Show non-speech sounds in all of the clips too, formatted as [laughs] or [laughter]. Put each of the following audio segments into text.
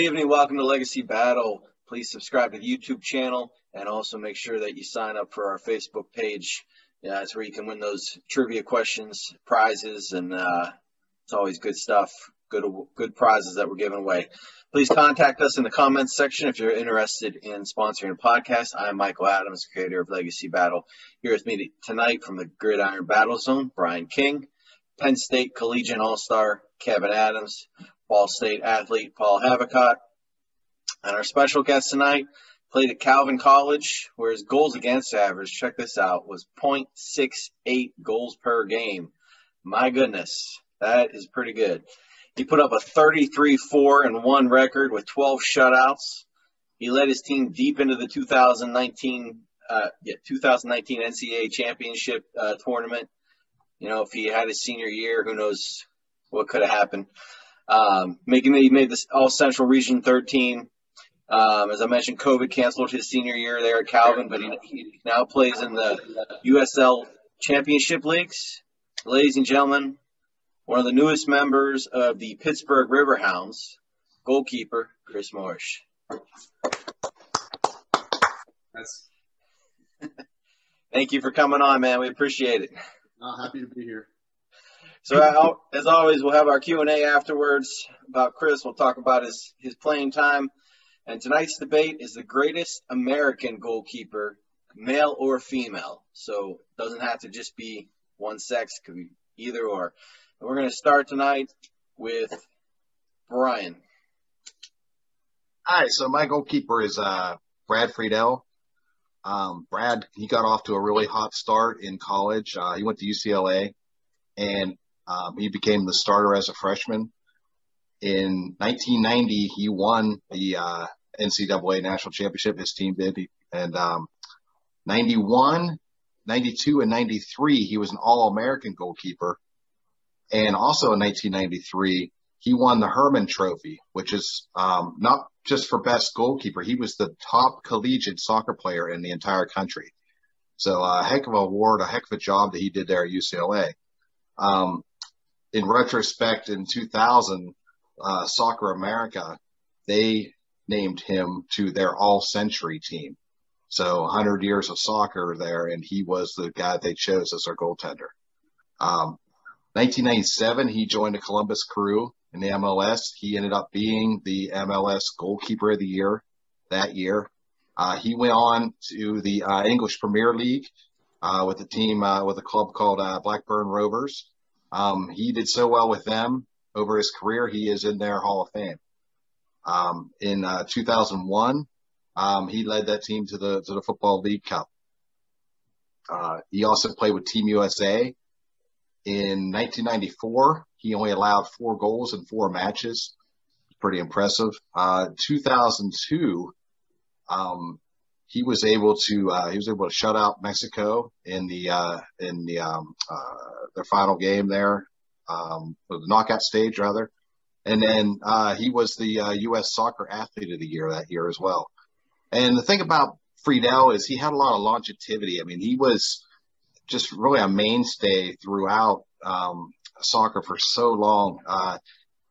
Evening. Welcome to Legacy Battle. Please subscribe to the YouTube channel and also make sure that you sign up for our Facebook page. Yeah, that's where you can win those trivia questions, prizes, and uh, it's always good stuff. Good, good prizes that we're giving away. Please contact us in the comments section if you're interested in sponsoring a podcast. I'm Michael Adams, creator of Legacy Battle. Here with me tonight from the Gridiron Battle Zone, Brian King, Penn State Collegiate All-Star Kevin Adams, Ball State athlete Paul Havicott, and our special guest tonight played at Calvin College, where his goals against average, check this out, was 0.68 goals per game. My goodness, that is pretty good. He put up a 33-4 and 1 record with 12 shutouts. He led his team deep into the 2019 uh, yeah, 2019 NCAA championship uh, tournament. You know, if he had his senior year, who knows what could have happened. Um, making he made this All Central Region 13. Um, as I mentioned, COVID canceled his senior year there at Calvin, but he, he now plays in the USL Championship Leagues. Ladies and gentlemen, one of the newest members of the Pittsburgh Riverhounds, goalkeeper Chris Morris. That's [laughs] Thank you for coming on, man. We appreciate it. uh, happy to be here. So uh, as always, we'll have our Q and A afterwards about Chris. We'll talk about his his playing time. And tonight's debate is the greatest American goalkeeper, male or female. So it doesn't have to just be one sex; could be either or. And we're going to start tonight with Brian. Hi, so my goalkeeper is uh, Brad Friedel. Um, Brad, he got off to a really hot start in college. Uh, he went to UCLA and um, he became the starter as a freshman. In 1990, he won the uh, NCAA national championship. His team did. And um, 91, 92, and 93, he was an All American goalkeeper. And also in 1993, he won the Hermann Trophy, which is um, not just for best goalkeeper. He was the top collegiate soccer player in the entire country. So a heck of a award, a heck of a job that he did there at UCLA. Um, in retrospect, in 2000, uh, Soccer America, they named him to their all century team. So 100 years of soccer there, and he was the guy they chose as their goaltender. Um, 1997, he joined the Columbus Crew in the MLS. He ended up being the MLS goalkeeper of the year that year. Uh, he went on to the uh, English Premier League uh, with a team uh, with a club called uh, Blackburn Rovers. Um, he did so well with them over his career. He is in their Hall of Fame. Um, in uh, 2001, um, he led that team to the to the Football League Cup. he also played with Team USA in 1994, he only allowed four goals in four matches. Pretty impressive. Uh, 2002, um, he was able to uh, he was able to shut out Mexico in the uh, in the um, uh, their final game there, um, the knockout stage rather, and then uh, he was the U.S. Uh, Soccer Athlete of the Year that year as well. And the thing about Friedel is he had a lot of longevity. I mean, he was just really a mainstay throughout um, soccer for so long. Uh,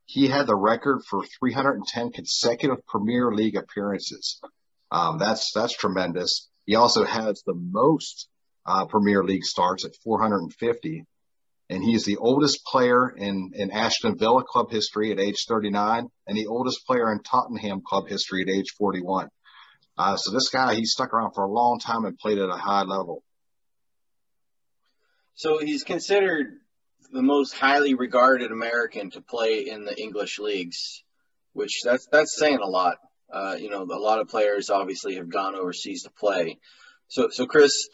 he had the record for 310 consecutive Premier League appearances. Um, that's that's tremendous. He also has the most uh, Premier League starts at 450, and he's the oldest player in in Aston Villa club history at age 39, and the oldest player in Tottenham club history at age 41. Uh, so this guy, he stuck around for a long time and played at a high level. So he's considered the most highly regarded American to play in the English leagues, which that's that's saying a lot. Uh, you know, a lot of players obviously have gone overseas to play. So, so Chris,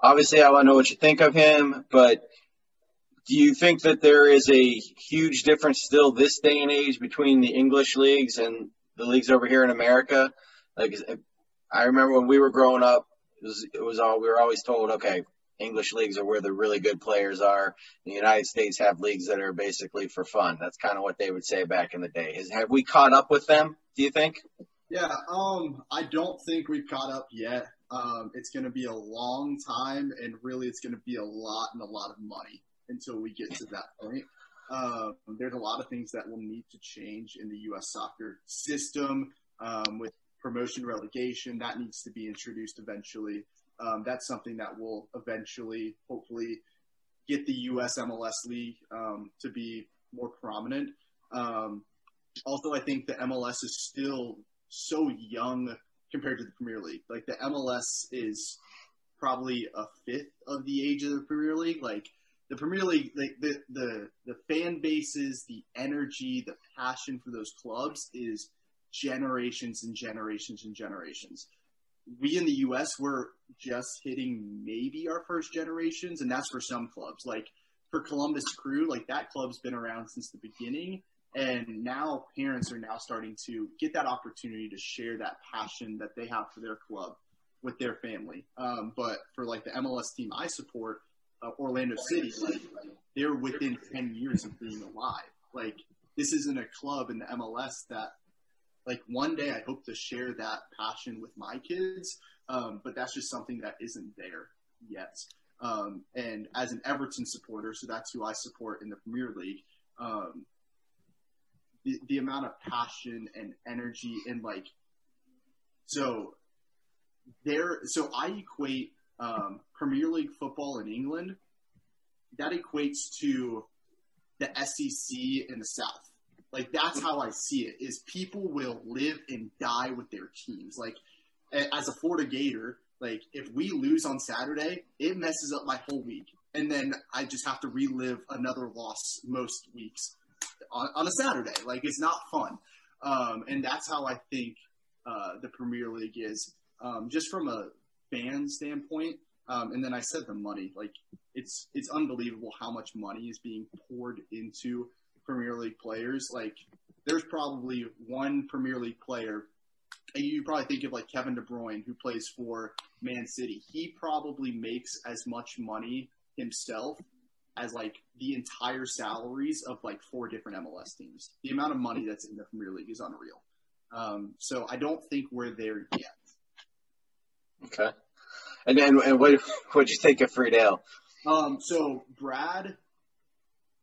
obviously, I want to know what you think of him, but do you think that there is a huge difference still this day and age between the English leagues and the leagues over here in America? Like, I remember when we were growing up, it was, it was all we were always told, okay, English leagues are where the really good players are. The United States have leagues that are basically for fun. That's kind of what they would say back in the day. Is, have we caught up with them? Do you think? Yeah, um, I don't think we've caught up yet. Um, it's going to be a long time, and really, it's going to be a lot and a lot of money until we get to that point. Um, there's a lot of things that will need to change in the U.S. soccer system um, with promotion relegation. That needs to be introduced eventually. Um, that's something that will eventually, hopefully, get the U.S. MLS league um, to be more prominent. Um, also, I think the MLS is still so young compared to the Premier League. Like the MLS is probably a fifth of the age of the Premier League. Like the Premier League, like the the the fan bases, the energy, the passion for those clubs is generations and generations and generations. We in the U.S. we're just hitting maybe our first generations, and that's for some clubs. Like for Columbus Crew, like that club's been around since the beginning, and now parents are now starting to get that opportunity to share that passion that they have for their club with their family. Um, but for like the MLS team I support, uh, Orlando City, like they're within 10 years of being alive. Like this isn't a club in the MLS that like one day I hope to share that passion with my kids. Um, but that's just something that isn't there yet. Um, and as an Everton supporter, so that's who I support in the Premier League. Um, the, the amount of passion and energy and like, so there, so I equate um, Premier League football in England. That equates to the SEC in the South. Like that's how I see it. Is people will live and die with their teams. Like as a Florida Gator, like if we lose on Saturday, it messes up my whole week, and then I just have to relive another loss most weeks on, on a Saturday. Like it's not fun, um, and that's how I think uh, the Premier League is um, just from a fan standpoint. Um, and then I said the money, like it's it's unbelievable how much money is being poured into Premier League players. Like there's probably one Premier League player, and you probably think of like Kevin De Bruyne who plays for Man City. He probably makes as much money himself as like the entire salaries of like four different MLS teams. The amount of money that's in the Premier League is unreal. Um, so I don't think we're there yet. Okay. And then, and what what'd you think of Friedel? Um, so Brad,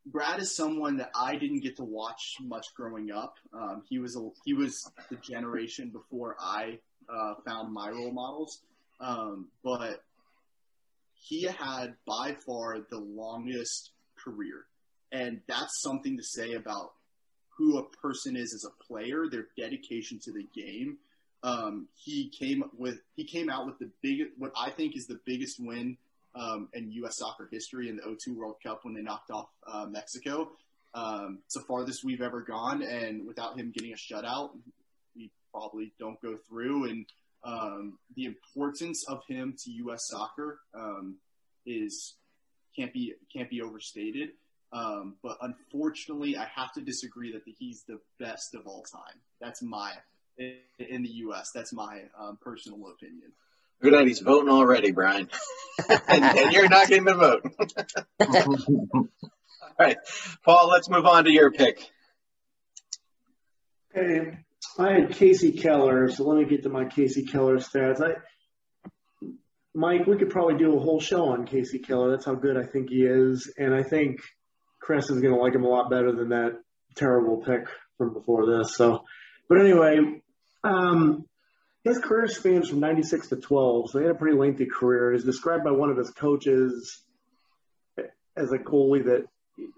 Brad is someone that I didn't get to watch much growing up. Um, he was a, he was the generation before I uh, found my role models, um, but he had by far the longest career, and that's something to say about who a person is as a player, their dedication to the game. Um, he came with he came out with the big what I think is the biggest win um, in U.S. soccer history in the O2 World Cup when they knocked off uh, Mexico. Um, it's the farthest we've ever gone, and without him getting a shutout, we probably don't go through. And um, the importance of him to U.S. soccer um, is can't be can't be overstated. Um, but unfortunately, I have to disagree that he's the best of all time. That's my in the U.S. That's my um, personal opinion. Good night. He's voting already, Brian, [laughs] and, and, you're not getting the vote. [laughs] All right, Paul. Let's move on to your pick. Hey, I had Kasey Keller, so let me get to my Kasey Keller stats. I, Mike, we could probably do a whole show on Kasey Keller. That's how good I think he is, and I think Chris is going to like him a lot better than that terrible pick from before this. So, but anyway, um, his career spans from 96 to 12, so he had a pretty lengthy career. He's described by one of his coaches as a goalie that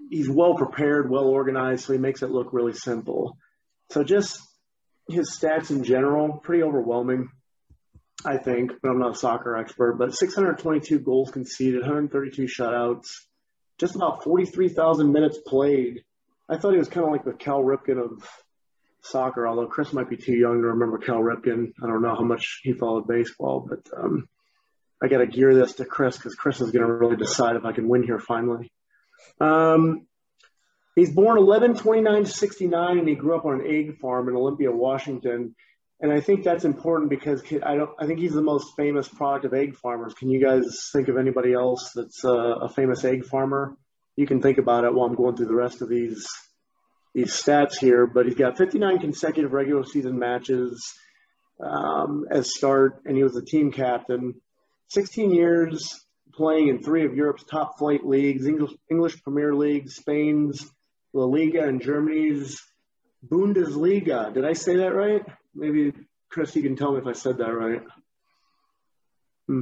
he's well prepared, well organized, so he makes it look really simple. So just his stats in general, pretty overwhelming, I think. But I'm not a soccer expert. But 622 goals conceded, 132 shutouts, just about 43,000 minutes played. I thought he was kind of like the Cal Ripken of soccer, although Chris might be too young to remember Cal Ripken. I don't know how much he followed baseball, but um, I got to gear this to Chris because Chris is going to really decide if I can win here finally. Um, he's born 11 29 69, and he grew up on an egg farm in Olympia, Washington. And I think that's important because I don't. I think he's the most famous product of egg farmers. Can you guys think of anybody else that's uh, a famous egg farmer? You can think about it while I'm going through the rest of these these stats here, but he's got 59 consecutive regular season matches um, as start, and he was the team captain. 16 years playing in three of Europe's top flight leagues, English, English Premier League, Spain's La Liga in Germany's Bundesliga. Did I say that right? Maybe Chris, you can tell me if I said that right. Hmm.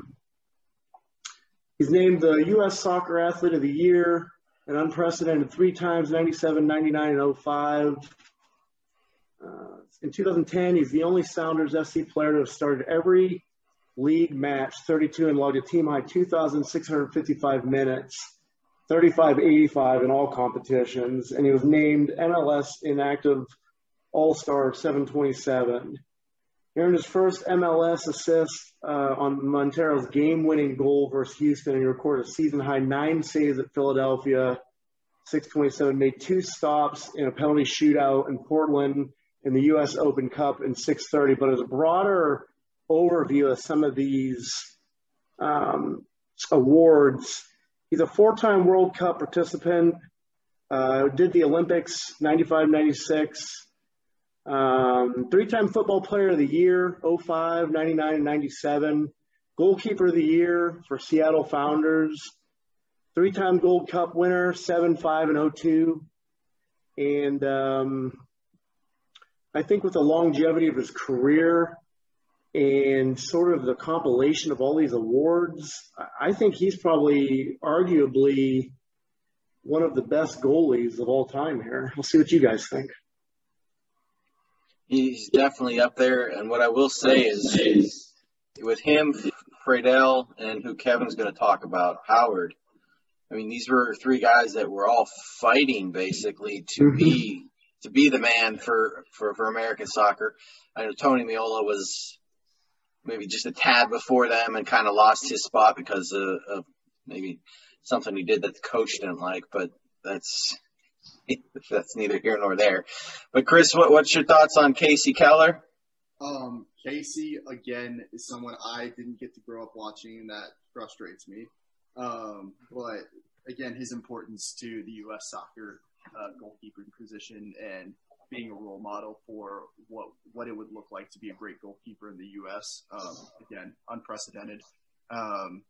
He's named the U.S. Soccer Athlete of the Year, an unprecedented three times 97, 99, and 05. Uh, in 2010, he's the only Sounders FC player to have started every league match 32 and logged a team high 2,655 minutes, 3585 in all competitions, and he was named MLS inactive All Star 727. He earned his first MLS assist uh, on Montero's game-winning goal versus Houston, and he recorded a season-high nine saves at Philadelphia. 627 made two stops in a penalty shootout in Portland in the U.S. Open Cup in 630. But as a broader overview of some of these um, awards, he's a four-time World Cup participant. Uh, did the Olympics 95, 96. Um, three-time football player of the year, 05, 99, and 97. Goalkeeper of the year for Seattle Sounders. Three-time Gold Cup winner, 7, 5, and 02. And um, I think with the longevity of his career and sort of the compilation of all these awards, I think he's probably arguably one of the best goalies of all time here. We'll see what you guys think he's definitely up there. And what I will say is, is with him, Friedel, and who Kevin's going to talk about, Howard. I mean, these were three guys that were all fighting basically to mm-hmm. be to be the man for, for, for American soccer. I know Tony Meola was maybe just a tad before them and kind of lost his spot because of, of maybe something he did that the coach didn't like. But that's [laughs] that's neither here nor there. But Chris, what, what's your thoughts on Kasey Keller? Um, Kasey again is someone I didn't get to grow up watching, and that frustrates me. Um, but again, his importance to the U.S. soccer uh, goalkeeping position and being a role model for what what it would look like to be a great goalkeeper in the U.S. Um, again, unprecedented. Um,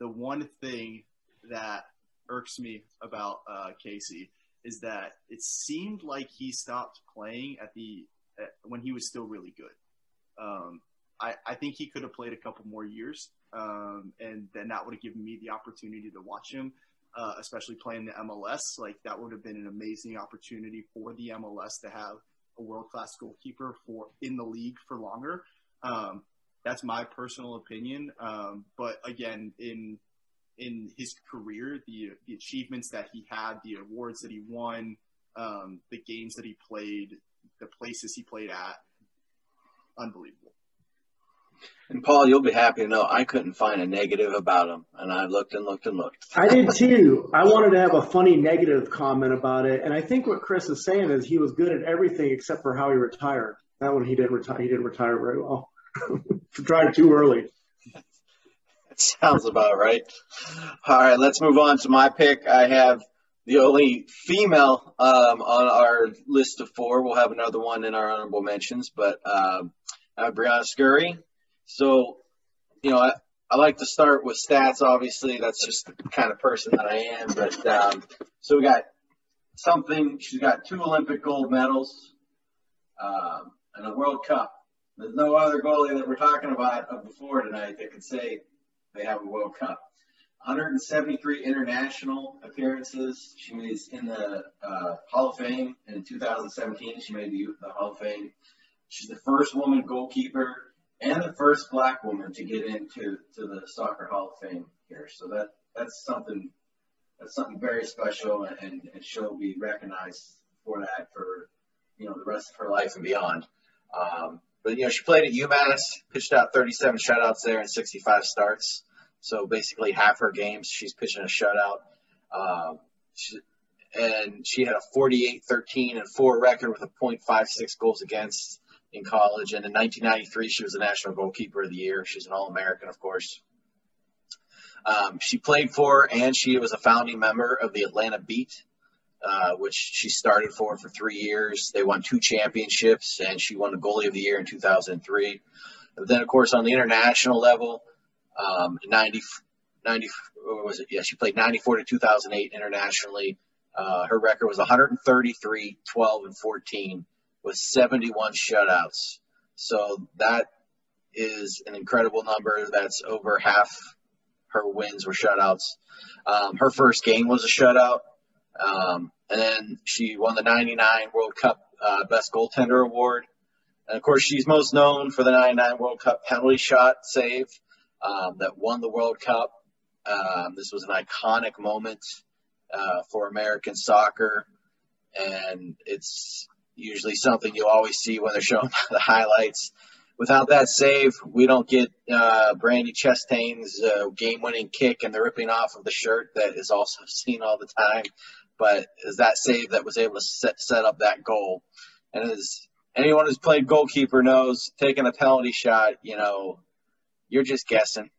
the one thing that irks me about uh, Kasey is that it seemed like he stopped playing at the at, when he was still really good. Um, I, I think he could have played a couple more years, um, and then that would have given me the opportunity to watch him, uh, especially playing the MLS. Like that would have been an amazing opportunity for the MLS to have a world class goalkeeper for in the league for longer. Um, that's my personal opinion. Um, but again, in in his career, the the achievements that he had, the awards that he won, um, the games that he played, the places he played at, unbelievable. And Paul, you'll be happy to know I couldn't find a negative about him, and I looked and looked and looked. I did too. I wanted to have a funny negative comment about it, and I think what Chris is saying is he was good at everything except for how he retired. That one he didn't retire. He didn't retire very well. [laughs] Tried too early. [laughs] Sounds about right. All right, let's move on to my pick. I have the only female um, on our list of four. We'll have another one in our honorable mentions, but I have Briana Scurry. So, you know, I, I like to start with stats. Obviously, that's just the kind of person that I am. But um, so we got something. She's got two Olympic gold medals um, and a World Cup. There's no other goalie that we're talking about before tonight that could say they have a World Cup. 173 international appearances. She was in the uh, Hall of Fame in 2017. She made the, the Hall of Fame. She's the first woman goalkeeper and the first black woman to get into to the Soccer Hall of Fame here. So that that's something that's something very special, and, and she'll be recognized for that for you know the rest of her life and beyond. Um, but you know, she played at UMass, pitched out 37 shutouts there and 65 starts. So basically, half her games she's pitching a shutout. Um, she, and she had a 48, 13, and 4 record with a .56 goals against in college. And in 1993, she was the National Goalkeeper of the Year. She's an All-American, of course. Um, she played for and she was a founding member of the Atlanta Beat, uh, which she started for for three years. They won two championships, and she won the goalie of the year in 2003. And then, of course, on the international level, um, 90, 90 what was it? Yeah, she played 94 to 2008 internationally. Uh, her record was 133, 12, and 14 with 71 shutouts. So that is an incredible number. That's over half her wins were shutouts. Um, her first game was a shutout. Um, and then she won the 99 World Cup uh, Best Goaltender Award. And of course, she's most known for the 99 World Cup penalty shot save um, that won the World Cup. Um, this was an iconic moment uh, for American soccer. And it's usually something you always see when they're showing [laughs] the highlights. Without that save, we don't get uh, Brandi Chastain's uh, game-winning kick and the ripping off of the shirt that is also [laughs] seen all the time. But is that save that was able to set, set up that goal? And as anyone who's played goalkeeper knows, taking a penalty shot, you know, you're just guessing,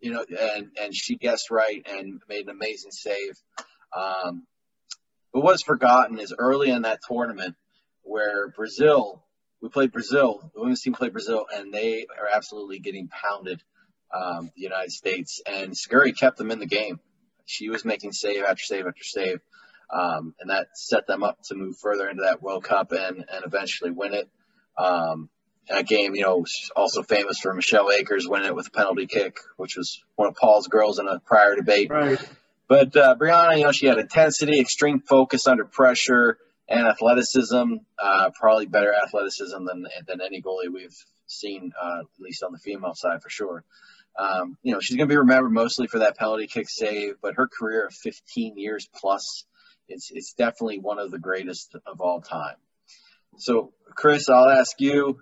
you know, and and she guessed right and made an amazing save. Um, what was forgotten is early in that tournament where Brazil, we played Brazil, the women's team played Brazil, and they are absolutely getting pounded, um, the United States. And Scurry kept them in the game. She was making save after save after save. Um, and that set them up to move further into that World Cup and, and eventually win it. Um, that game, you know, also famous for Michelle Akers winning it with a penalty kick, which was one of Paul's girls in a prior debate. Right. But uh, Briana, you know, she had intensity, extreme focus under pressure, and athleticism. Uh, probably better athleticism than than any goalie we've seen, uh, at least on the female side for sure. Um, you know, she's going to be remembered mostly for that penalty kick save, but her career of 15 years plus, it's it's definitely one of the greatest of all time. So, Chris, I'll ask you.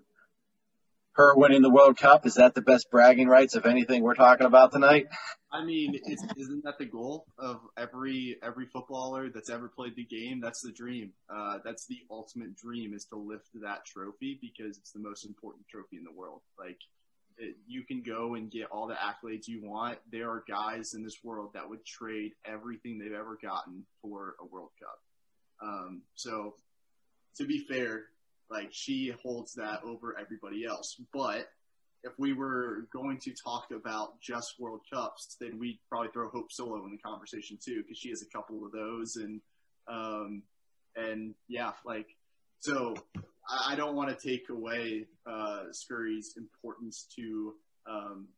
Her winning the World Cup is that the best bragging rights of anything we're talking about tonight? I mean, isn't that the goal of every every footballer that's ever played the game? That's the dream. Uh, that's the ultimate dream is to lift that trophy because it's the most important trophy in the world. Like, it, you can go and get all the accolades you want. There are guys in this world that would trade everything they've ever gotten for a World Cup. Um, so, to be fair, like she holds that over everybody else. But if we were going to talk about just World Cups, then we'd probably throw Hope Solo in the conversation too, because she has a couple of those, and um, and yeah, like so. I, I don't want to take away uh, Scurry's importance to um,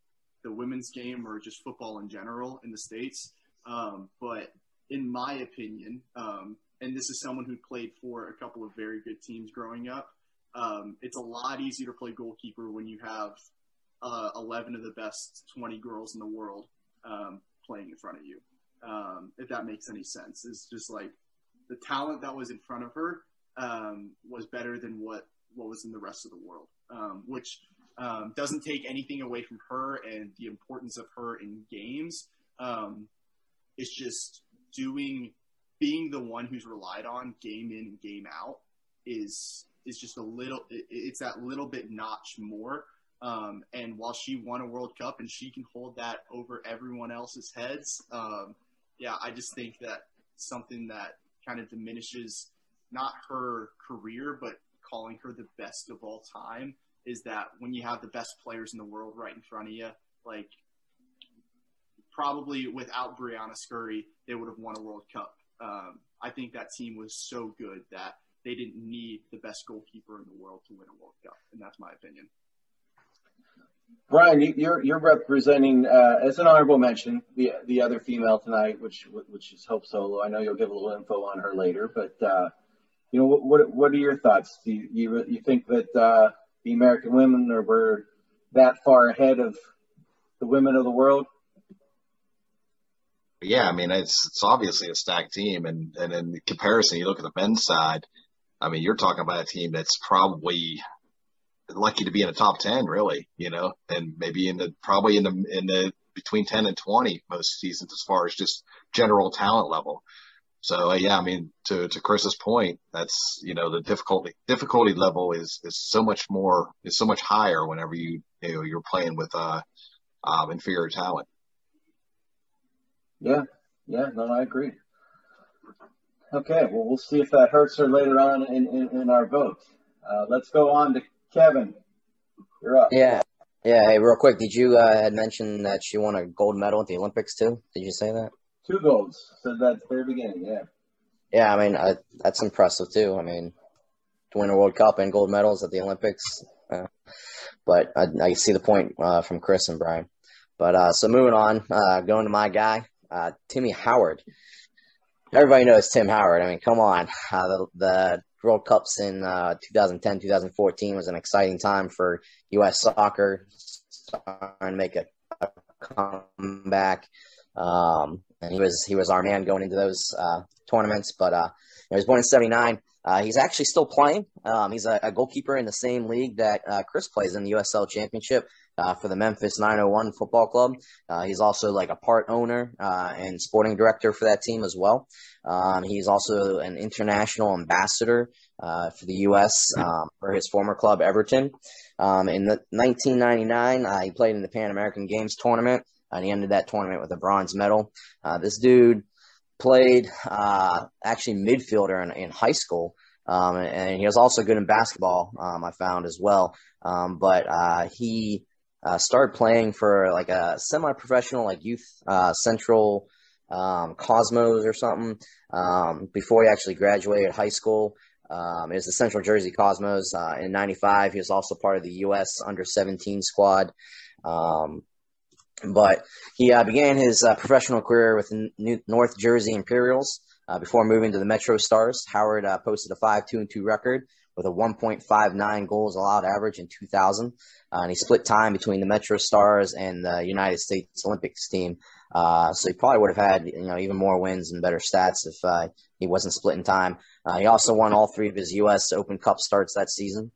the women's game or just football in general in the states, um, but in my opinion, um, and this is someone who played for a couple of very good teams growing up. Um, it's a lot easier to play goalkeeper when you have uh, 11 of the best 20 girls in the world um, playing in front of you. Um, if that makes any sense, it's just like the talent that was in front of her um, was better than what what was in the rest of the world, um, which um, doesn't take anything away from her and the importance of her in games. it's just doing being the one who's relied on game in game out is is just a little it's that little bit notch more. Um, and while she won a world cup and she can hold that over everyone else's heads um, yeah i just think that something that kind of diminishes not her career but calling her the best of all time is that when you have the best players in the world right in front of you like probably without briana scurry they would have won a world cup um, I think that team was so good that they didn't need the best goalkeeper in the world to win a World Cup, and that's my opinion. Brian, you're you're representing uh, as an honorable mention the the other female tonight, which which is Hope Solo. I know you'll give a little info on her later, but uh, you know what what are your thoughts? Do you you, you think that uh, the American women are were that far ahead of the women of the world? Yeah, I mean, it's it's obviously a stacked team, and and in comparison, you look at the men's side. I mean, you're talking about a team that's probably lucky to be in the top ten, really, you know, and maybe in the probably in the in the between ten and twenty most seasons as far as just general talent level. So uh, yeah, I mean, to to Chris's point, that's you know the difficulty difficulty level is is so much more is so much higher whenever you you know you're playing with uh um, inferior talent. Yeah, yeah, no, I agree. Okay, well, we'll see if that hurts her later on in, in, in our vote. Uh, let's go on to Kevin. You're up. Yeah, yeah. Hey, real quick, did you uh, had mentioned that she won a gold medal at the Olympics too? Did you say that? Two golds. Said that at the very beginning. Yeah. Yeah, I mean uh, that's impressive too. I mean, to win a World Cup and gold medals at the Olympics. Uh, but I, I, see the point uh, from Chris and Brian. But uh, so moving on, uh, going to my guy, uh, Timmy Howard. Everybody knows Tim Howard. I mean, come on. the, the World Cups in 2010, 2014 was an exciting time for U.S. soccer, starting to make a, a comeback. Um, and he was he was our man going into those uh, tournaments. But uh, he was born in '79. Uh, he's actually still playing. Um, he's a, a, goalkeeper in the same league that uh, Chris plays in the USL Championship uh, for the Memphis 901 Football Club. Uh, he's also like a part owner and sporting director for that team as well. Um, he's also an international ambassador for the U.S. Um, for his former club Everton. Um, in the 1999, he played in the Pan American Games tournament and he ended that tournament with a bronze medal. Uh, this dude played uh, actually midfielder in, in high school, um, and he was also good in basketball. Um, I found as well, um, but uh, he uh, started playing for like a semi-professional, like youth uh, central um, Cosmos or something um, before he actually graduated high school. Um, it was the Central Jersey Cosmos uh, in '95. He was also part of the U.S. Under 17 squad. Um, but he uh, began his uh, professional career with New- North Jersey Imperials uh, before moving to the Metro Stars. Howard uh, posted a 5 2 2 record with a 1.59 goals allowed average in 2000. Uh, and he split time between the Metro Stars and the United States Olympics team. Uh, so he probably would have had you know even more wins and better stats if he wasn't splitting time. he also won all three of his U.S. Open Cup starts that season.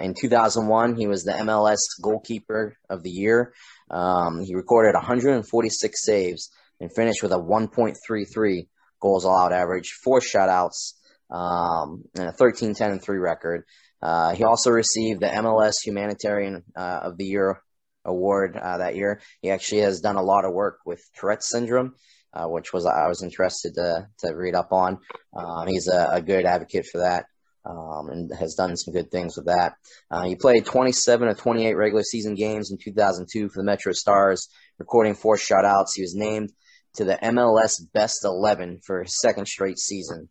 in 2001, he was the MLS goalkeeper of the year. Um, he recorded 146 saves and finished with a 1.33 goals allowed average, four shutouts, um, and a 13 10 and 3 record. Uh, he also received the MLS Humanitarian uh, of the Year award uh, that year. He actually has done a lot of work with Tourette's syndrome, uh, which was I was interested to to read up on. Um, he's a, a, good advocate for that um, and has done some good things with that. Uh, he played 27 of 28 regular season games in 2002 for the Metro Stars, recording four shutouts. He was named to the MLS Best 11 for his second straight season.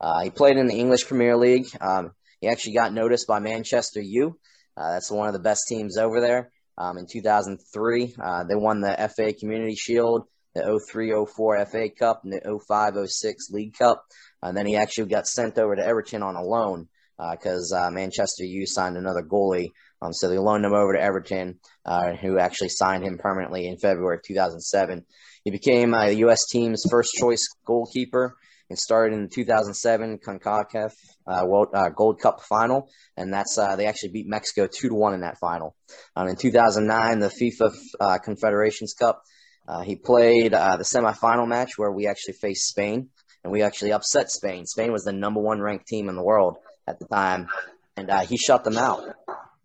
Uh, he played in the English Premier League. Um, he actually got noticed by Manchester U. Uh, that's one of the best teams over there. Um, in 2003, uh, they won the FA Community Shield, the 03 04 FA Cup, and the 05 06 League Cup. And then he actually got sent over to Everton on a loan because uh, uh, Manchester U signed another goalie. Um, so they loaned him over to Everton, uh, who actually signed him permanently in February of 2007. He became the U.S. team's first choice goalkeeper and started in the 2007 CONCACAF uh, uh, Gold Cup final, and that's uh, they actually beat Mexico two to one in that final. Um, in 2009, the FIFA uh, Confederations Cup, uh, he played uh, the semifinal match where we actually faced Spain and we actually upset Spain. Spain was the number one ranked team in the world at the time, and uh, he shut them out.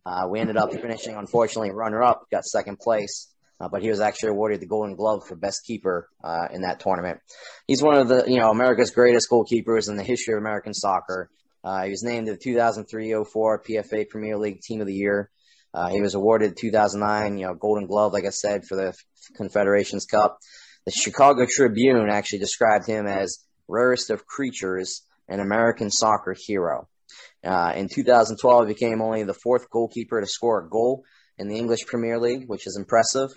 Uh, we ended up finishing, unfortunately, runner up, got second place, uh, but he was actually awarded the Golden Glove for best keeper uh, in that tournament. He's one of the, you know, America's greatest goalkeepers in the history of American soccer. He was named the 2003-04 PFA Premier League Team of the Year. Uh, he was awarded 2009, you know, Golden Glove, like I said, for the Confederations Cup. The Chicago Tribune actually described him as rarest of creatures, an American soccer hero. Uh, in 2012, he became only the fourth goalkeeper to score a goal in the English Premier League, which is impressive.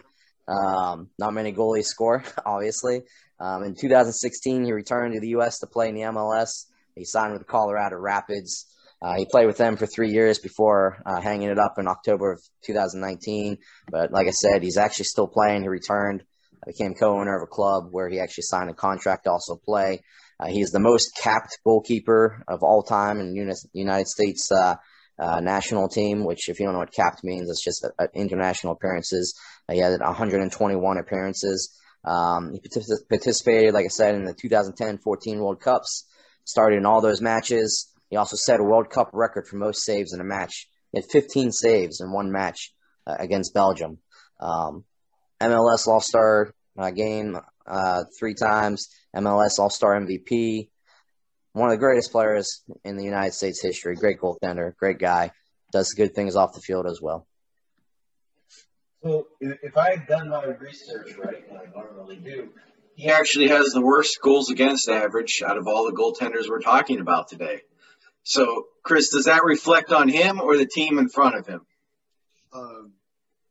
Um, not many goalies score, [laughs] obviously. Um, in 2016, he returned to the U.S. to play in the MLS. He signed with the Colorado Rapids. Uh, he played with them for three years before uh, hanging it up in October of 2019. But like I said, he's actually still playing. He returned became co-owner of a club where he actually signed a contract to also play. Uh, he's the most capped goalkeeper of all time in United States uh, uh, national team, which, if you don't know what capped means, it's just uh, international appearances. Uh, he had 121 appearances. Um, he participated, like I said, in the 2010-14 World Cups. Started in all those matches. He also set a World Cup record for most saves in a match. He had 15 saves in one match uh, against Belgium. Um, MLS All Star uh, game uh, three times, MLS All Star MVP. One of the greatest players in the United States history. Great goaltender, great guy. Does good things off the field as well. So, if I had done my research right, and I normally do, he actually has the worst goals against average out of all the goaltenders we're talking about today. So, Chris, does that reflect on him or the team in front of him? Um,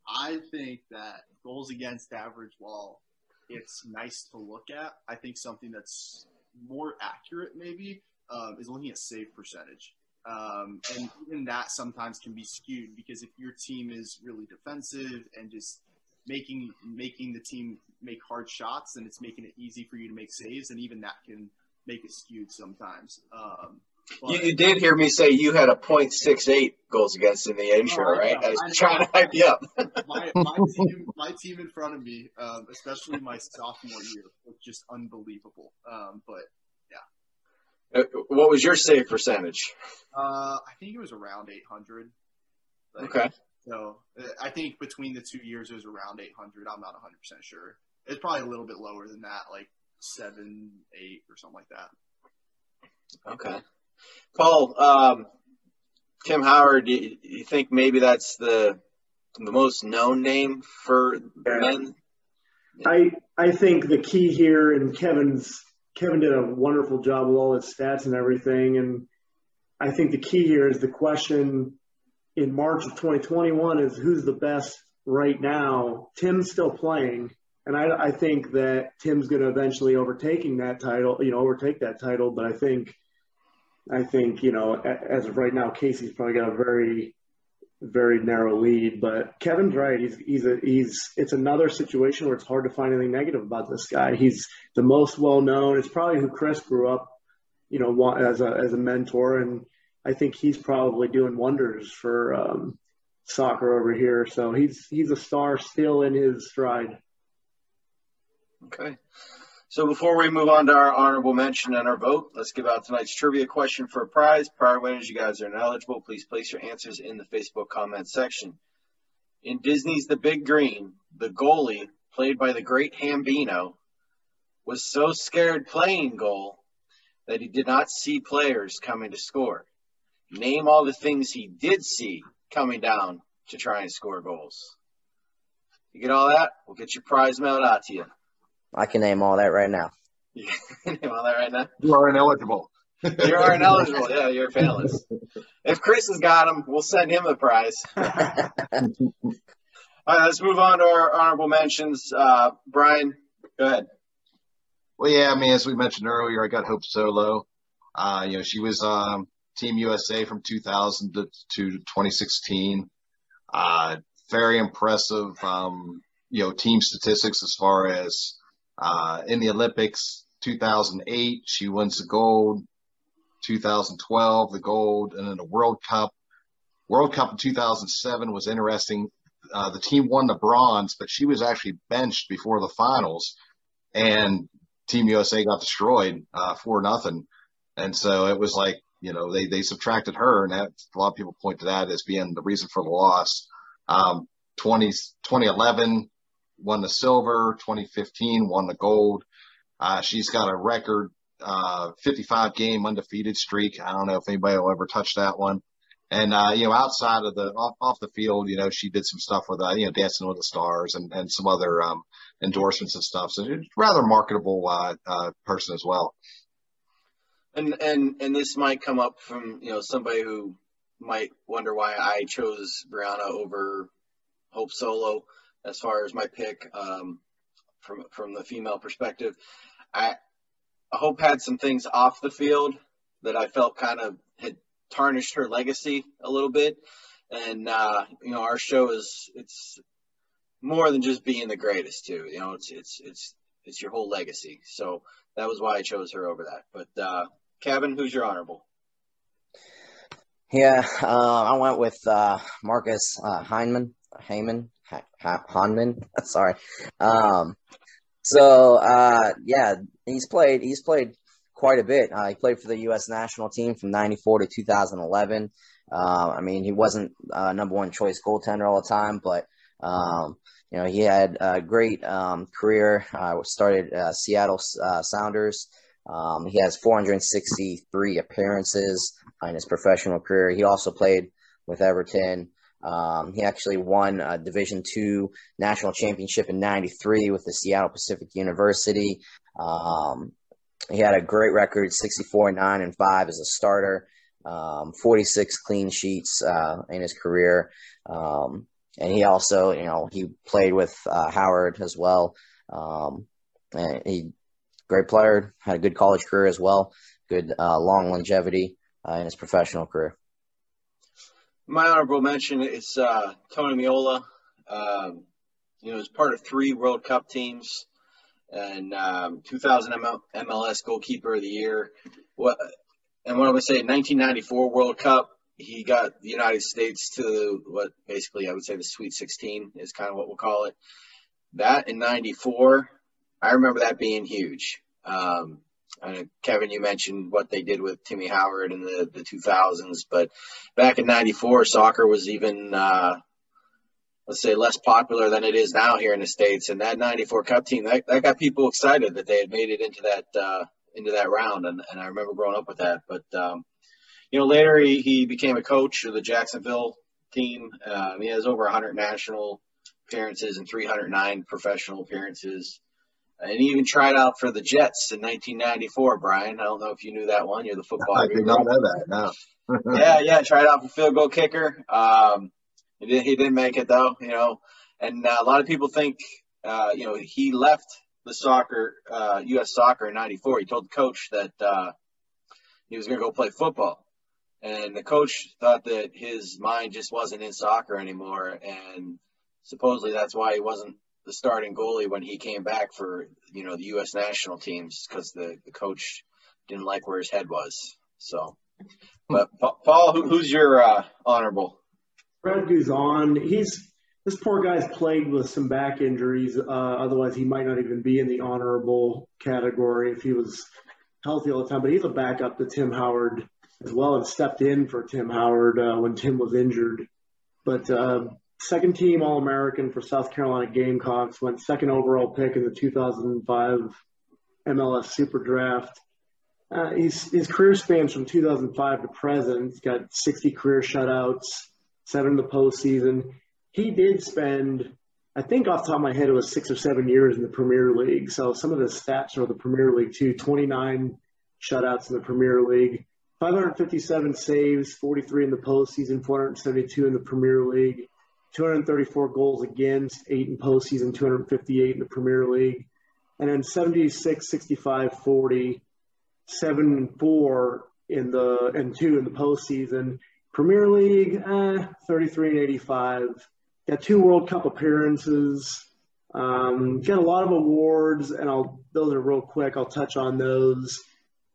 I think that goals against average, while it's nice to look at, I think something that's more accurate maybe um, is looking at save percentage. Um, and even that sometimes can be skewed because if your team is really defensive and just making making the team make hard shots, then it's making it easy for you to make saves, and even that can make it skewed sometimes. Um, you, you, did hear me say you had a .68 goals against in the intro, oh, right? I was I trying to hype you up. [laughs] my, my, team, my team in front of me, um, especially my sophomore year, was just unbelievable. Um, but uh, what was your save percentage? Uh, I think it was around 800. Like, okay. So uh, I think between the two years it was around 800. I'm not 100 percent sure. It's probably a little bit lower than that, like seven, eight, or something like that. Okay. Paul, um, Tim Howard, do you, you, think maybe that's the the most known name for men? I I think the key here, and Kevin's Kevin did a wonderful job with all his stats and everything. And I think the key here is the question in March of 2021 is who's the best right now. Tim's still playing. And I, I think that Tim's going to eventually overtaking that title, you know, overtake that title. But I think, I think, you know, as of right now, Kasey's probably got a very very narrow lead. But Kevin's right. He's he's a he's it's another situation where it's hard to find anything negative about this guy. He's the most well known. It's probably who Chris grew up, you know, as a as a mentor, and I think he's probably doing wonders for um, soccer over here. So he's he's a star still in his stride. Okay. So before we move on to our honorable mention and our vote, let's give out tonight's trivia question for a prize. Prior winners, you guys are ineligible. Please place your answers in the Facebook comment section. In Disney's The Big Green, the goalie, played by the great Hambino, was so scared playing goal that he did not see players coming to score. Name all the things he did see coming down to try and score goals. You get all that? We'll get your prize mailed out to you. I can name all that right now. You [laughs] can name all that right now? You are ineligible. you are ineligible. Yeah, you're fairless. If Chris has got him, we'll send him the prize. [laughs] all right, let's move on to our honorable mentions. Uh, Brian, go ahead. Well, yeah, I mean, as we mentioned earlier, I got Hope Solo. Uh, you know, she was um, Team USA from 2000 to, to 2016. Uh, very impressive, um, you know, team statistics as far as uh, in the Olympics, 2008, she wins the gold. 2012, the gold, and then the World Cup. World Cup in 2007 was interesting. Uh, the team won the bronze, but she was actually benched before the finals, and Team USA got destroyed uh, for nothing. And so it was like you know they they subtracted her, and that, a lot of people point to that as being the reason for the loss. Um, 20, 2011, won the silver. 2015 won the gold. Uh, she's got a record uh, 55 game undefeated streak. I don't know if anybody will ever touch that one. And uh, you know, outside of the off, off the field, you know, she did some stuff with uh, you know, Dancing with the Stars and, and some other um, endorsements and stuff. So rather marketable uh, uh, person as well. And and and this might come up from you know somebody who might wonder why I chose Briana over Hope Solo as far as my pick um, from from the female perspective. I, Hope had some things off the field that I felt kind of had tarnished her legacy a little bit, and uh, you know our show is it's more than just being the greatest too. You know it's it's it's it's your whole legacy. So that was why I chose her over that. But uh, Kevin, who's your honorable? Yeah, uh, I went with uh, Marcus uh, Heyman. Heyman. Hahnemann. [laughs] Sorry. Um, so uh, yeah, he's played. He's played quite a bit. Uh, he played for the U.S. national team from '94 to 2011. Uh, I mean, he wasn't uh, number one choice goaltender all the time, but um, you know he had a great um, career. Uh, started uh, Seattle uh, Sounders. Um, he has 463 appearances in his professional career. He also played with Everton. Um, he actually won a Division two national championship in '93 with the Seattle Pacific University. Um, he had a great record, 64 9 and 5 as a starter, um, 46 clean sheets uh, in his career. Um, and he also, you know, he played with uh, Howard as well. Um, and he great player, had a good college career as well, good uh, long longevity uh, in his professional career. My honorable mention is uh, Tony Meola. Um, you know, he's part of three World Cup teams and um, 2000 ML- MLS goalkeeper of the year. What and what I would say, 1994 World Cup, he got the United States to what basically I would say the Sweet 16 is kind of what we'll call it. That in '94, I remember that being huge. Um, and Kevin, you mentioned what they did with Timmy Howard in the, the 2000s, but back in '94, soccer was even, uh, let's say, less popular than it is now here in the states. And that '94 Cup team, that, that got people excited that they had made it into that uh, into that round. And, and I remember growing up with that. But um, you know, later he, he became a coach of the Jacksonville team. Um, he has over 100 national appearances and 309 professional appearances. And he even tried out for the Jets in 1994, Brian. I don't know if you knew that one. You're the football. I did not know that. No. [laughs] [laughs] yeah, yeah. Tried out for field goal kicker. Um, he, did, he didn't make it though, you know. And uh, a lot of people think, uh, you know, he left the soccer, uh, U.S. soccer in '94. He told the coach that uh, he was going to go play football, and the coach thought that his mind just wasn't in soccer anymore, and supposedly that's why he wasn't the starting goalie when he came back for you know the U.S. national teams because the, the coach didn't like where his head was. So, but Paul, who, who's your uh, honorable? Brad Guzan. He's this poor guy's plagued with some back injuries. Uh, otherwise, he might not even be in the honorable category if he was healthy all the time. But he's a backup to Tim Howard as well, and stepped in for Tim Howard uh, when Tim was injured. But uh, second team All American for South Carolina Gamecocks, went second overall pick in the 2005 MLS Super Draft. Uh, his career spans from 2005 to present. He's got 60 career shutouts, seven in the postseason. He did spend, I think off the top of my head, it was six or seven years in the Premier League. So some of the stats are the Premier League too. 29 shutouts in the Premier League, 557 saves, 43 in the postseason, 472 in the Premier League. 234 goals against, eight in postseason, 258 in the Premier League, and then 76, 65, 40, 7 4 in the and two in the postseason. Premier League, eh, 33 and 85. Got two World Cup appearances. Um, got a lot of awards, and I'll those are real quick. I'll touch on those.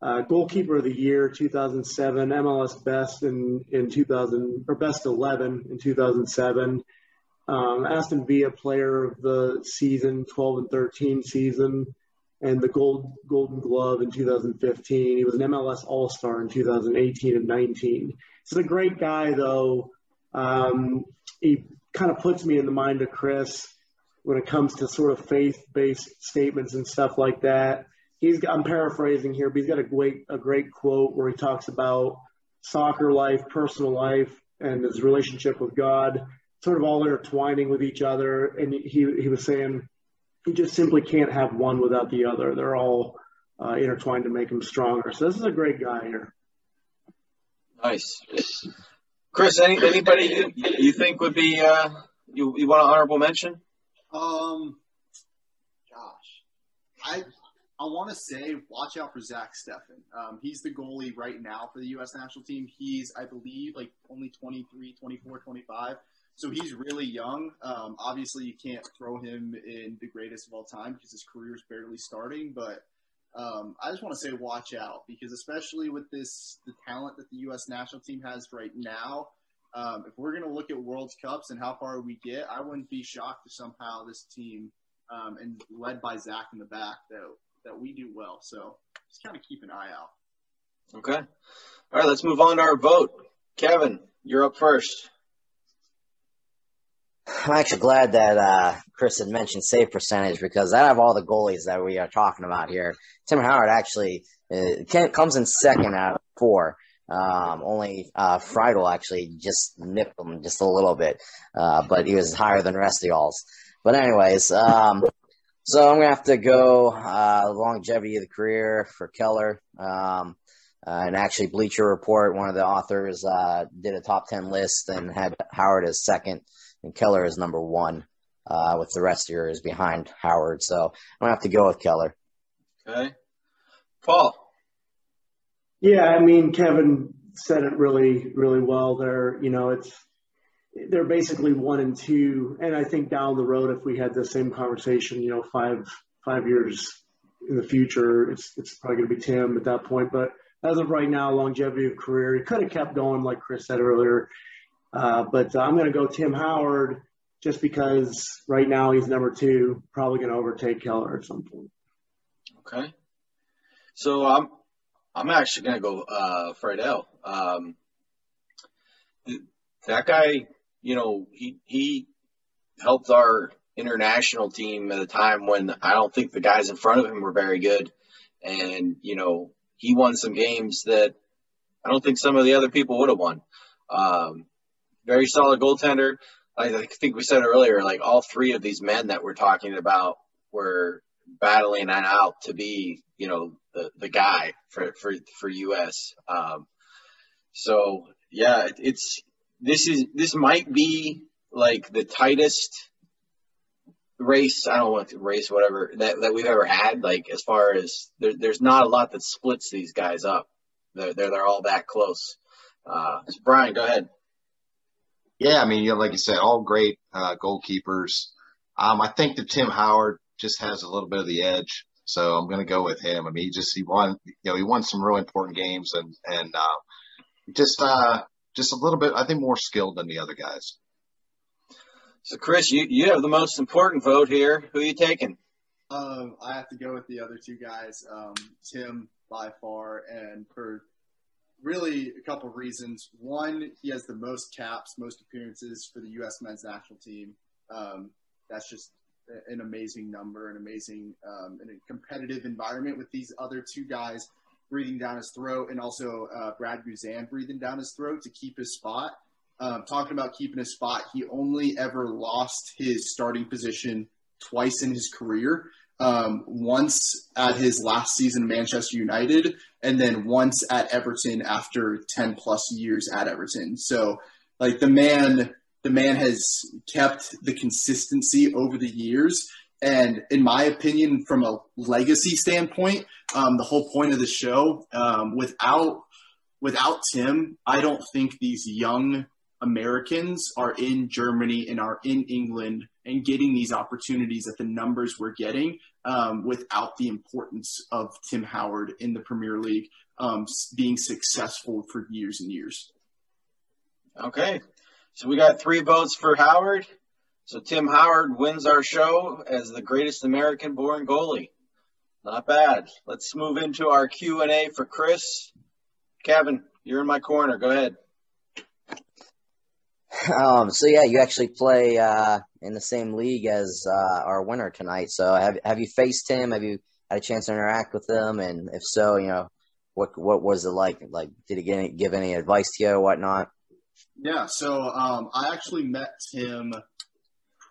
Uh, goalkeeper of the year 2007, MLS best in in 2000 or best 11 in 2007. Um, Aston Villa player of the season 12 and 13 season, and the gold Golden Glove in 2015. He was an MLS All Star in 2018 and 19. He's a great guy though. Um, he kind of puts me in the mind of Chris when it comes to sort of faith-based statements and stuff like that he's I'm paraphrasing here, but he's got a great a great quote where he talks about soccer life, personal life, and his relationship with God, sort of all intertwining with each other. And he he was saying he just simply can't have one without the other. They're all uh, intertwined to make him stronger. So this is a great guy here. Nice, Chris. Any, anybody you, you think would be uh, you you want an honorable mention? Um, gosh, I I want to say, watch out for Zach Steffen. Um, he's the goalie right now for the U.S. national team. He's, I believe, like only 23, 24, 25. So he's really young. Um, obviously, you can't throw him in the greatest of all time because his career is barely starting. But um, I just want to say, watch out because especially with this, the talent that the U.S. national team has right now. Um, if we're going to look at World Cups and how far we get, I wouldn't be shocked if somehow this team, um, and led by Zach in the back, though, that we do well. So just kind of keep an eye out. Okay. All right, let's move on to our vote. Kevin, you're up first. I'm actually glad that uh, Chris had mentioned save percentage because out of all the goalies that we are talking about here, Tim Howard actually uh, comes in second out of four. Um, only uh, Friedel actually just nipped him just a little bit, uh, but he was higher than the rest of y'all's. But anyways, um, so I'm gonna have to go uh, longevity of the career for Keller. Um, uh, and actually, Bleacher Report, one of the authors, uh, did a top ten list and had Howard as second and Keller as number one, uh, with the rest of yours behind Howard. So I'm gonna have to go with Keller. Okay, Paul. Yeah, I mean, Kevin said it really, really well there. You know, it's they're basically one and two, and I think down the road, if we had the same conversation, you know, five five years in the future, it's it's probably going to be Tim at that point. But as of right now, longevity of career, he could have kept going, like Chris said earlier. Uh, but I'm going to go Tim Howard just because right now he's number two, probably going to overtake Keller at some point. Okay. So I'm I'm actually going to go uh, Friedel. Um, that guy, you know, he he helped our international team at a time when I don't think the guys in front of him were very good, and you know he won some games that I don't think some of the other people would have won. Um, very solid goaltender. I think we said earlier, like all three of these men that we're talking about were battling that out to be, you know, the, the guy for, for, for US. Um, so yeah, it's, this is, this might be like the tightest race. I don't want to race, whatever that, that we've ever had. Like as far as there, there's not a lot that splits these guys up. They're, they're, they're all that close. Uh, so Brian, go ahead. Yeah, I mean, you know, like you said, all great uh, goalkeepers. Um, I think that Tim Howard just has a little bit of the edge, so I'm going to go with him. I mean, he just he won, you know, he won some real important games, and and uh, just uh, just a little bit, I think, more skilled than the other guys. So, Chris, you you have the most important vote here. Who are you taking? Um, I have to go with the other two guys, um, Tim by far, and for really a couple of reasons. One, he has the most caps, most appearances for the U.S. men's national team. Um, that's just an amazing number, an amazing, um, in a competitive environment with these other two guys breathing down his throat, and also uh, Brad Guzan breathing down his throat to keep his spot. Um, talking about keeping his spot, he only ever lost his starting position twice in his career um, once at his last season Manchester United, and then once at Everton after ten plus years at Everton. So, like the man, the man has kept the consistency over the years. And in my opinion, from a legacy standpoint, um, the whole point of the show, um, without without Tim, I don't think these young Americans are in Germany and are in England and getting these opportunities at the numbers we're getting um, without the importance of Tim Howard in the Premier League um, being successful for years and years. Okay. So we got three votes for Howard. So Tim Howard wins our show as the greatest American born goalie. Not bad. Let's move into our Q&A for Chris. Kevin, you're in my corner. Go ahead. Um, so yeah, you actually play uh, in the same league as uh, our winner tonight. So have have you faced him? Have you had a chance to interact with him? And if so, you know, what what was it like? Like, did he give any, give any advice to you or whatnot? Yeah, so um, I actually met Tim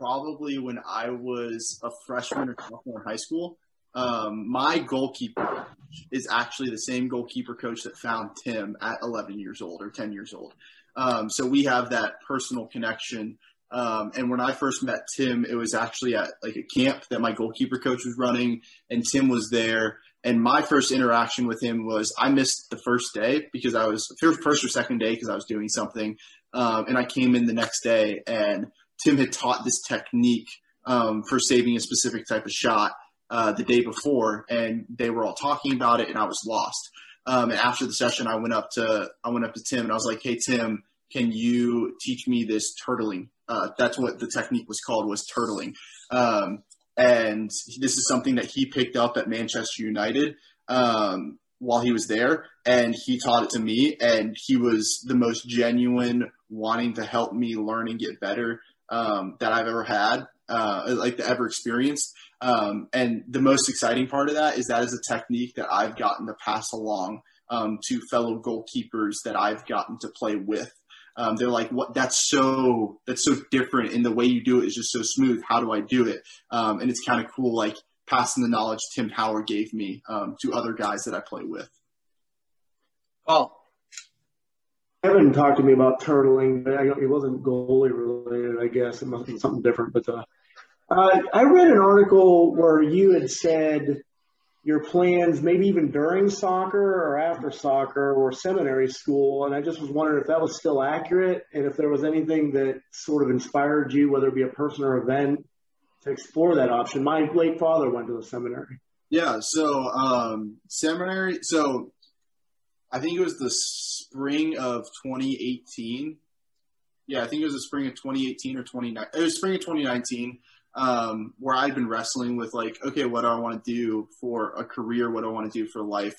probably when I was a freshman or sophomore in high school. Um, my goalkeeper is actually the same goalkeeper coach that found Tim at 11 years old or 10 years old. Um, so we have that personal connection. Um, and when I first met Tim, it was actually at like a camp that my goalkeeper coach was running, and Tim was there. And my first interaction with him was I missed the first day because I was first or second day because I was doing something, um, and I came in the next day and Tim had taught this technique um, for saving a specific type of shot uh, the day before, and they were all talking about it, and I was lost. Um, and after the session, I went up to I went up to Tim and I was like, "Hey Tim, can you teach me this turtling?" Uh, that's what the technique was called was turtling. Um, and this is something that he picked up at Manchester United um, while he was there, and he taught it to me. And he was the most genuine, wanting to help me learn and get better um, that I've ever had, uh, like the ever experienced. Um, and the most exciting part of that is that is a technique that I've gotten to pass along um, to fellow goalkeepers that I've gotten to play with. Um, they're like, "What? That's so that's so different, and the way you do it is just so smooth. How do I do it?" Um, and it's kind of cool, like passing the knowledge Tim Howard gave me um, to other guys that I play with. Paul, Kevin talked to me about turtling, but I, it wasn't goalie related. I guess it must be something different. But uh, uh, I read an article where you had said your plans, maybe even during soccer or after soccer or seminary school, and I just was wondering if that was still accurate and if there was anything that sort of inspired you, whether it be a person or event, to explore that option. My late father went to the seminary. Yeah, so um, seminary. So I think it was the spring of 2018. Yeah, I think it was the spring of 2018 or 29. It was spring of 2019 um, where I'd been wrestling with like, okay, what do I want to do for a career? What do I want to do for life?